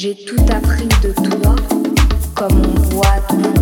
J'ai tout appris de toi comme on voit de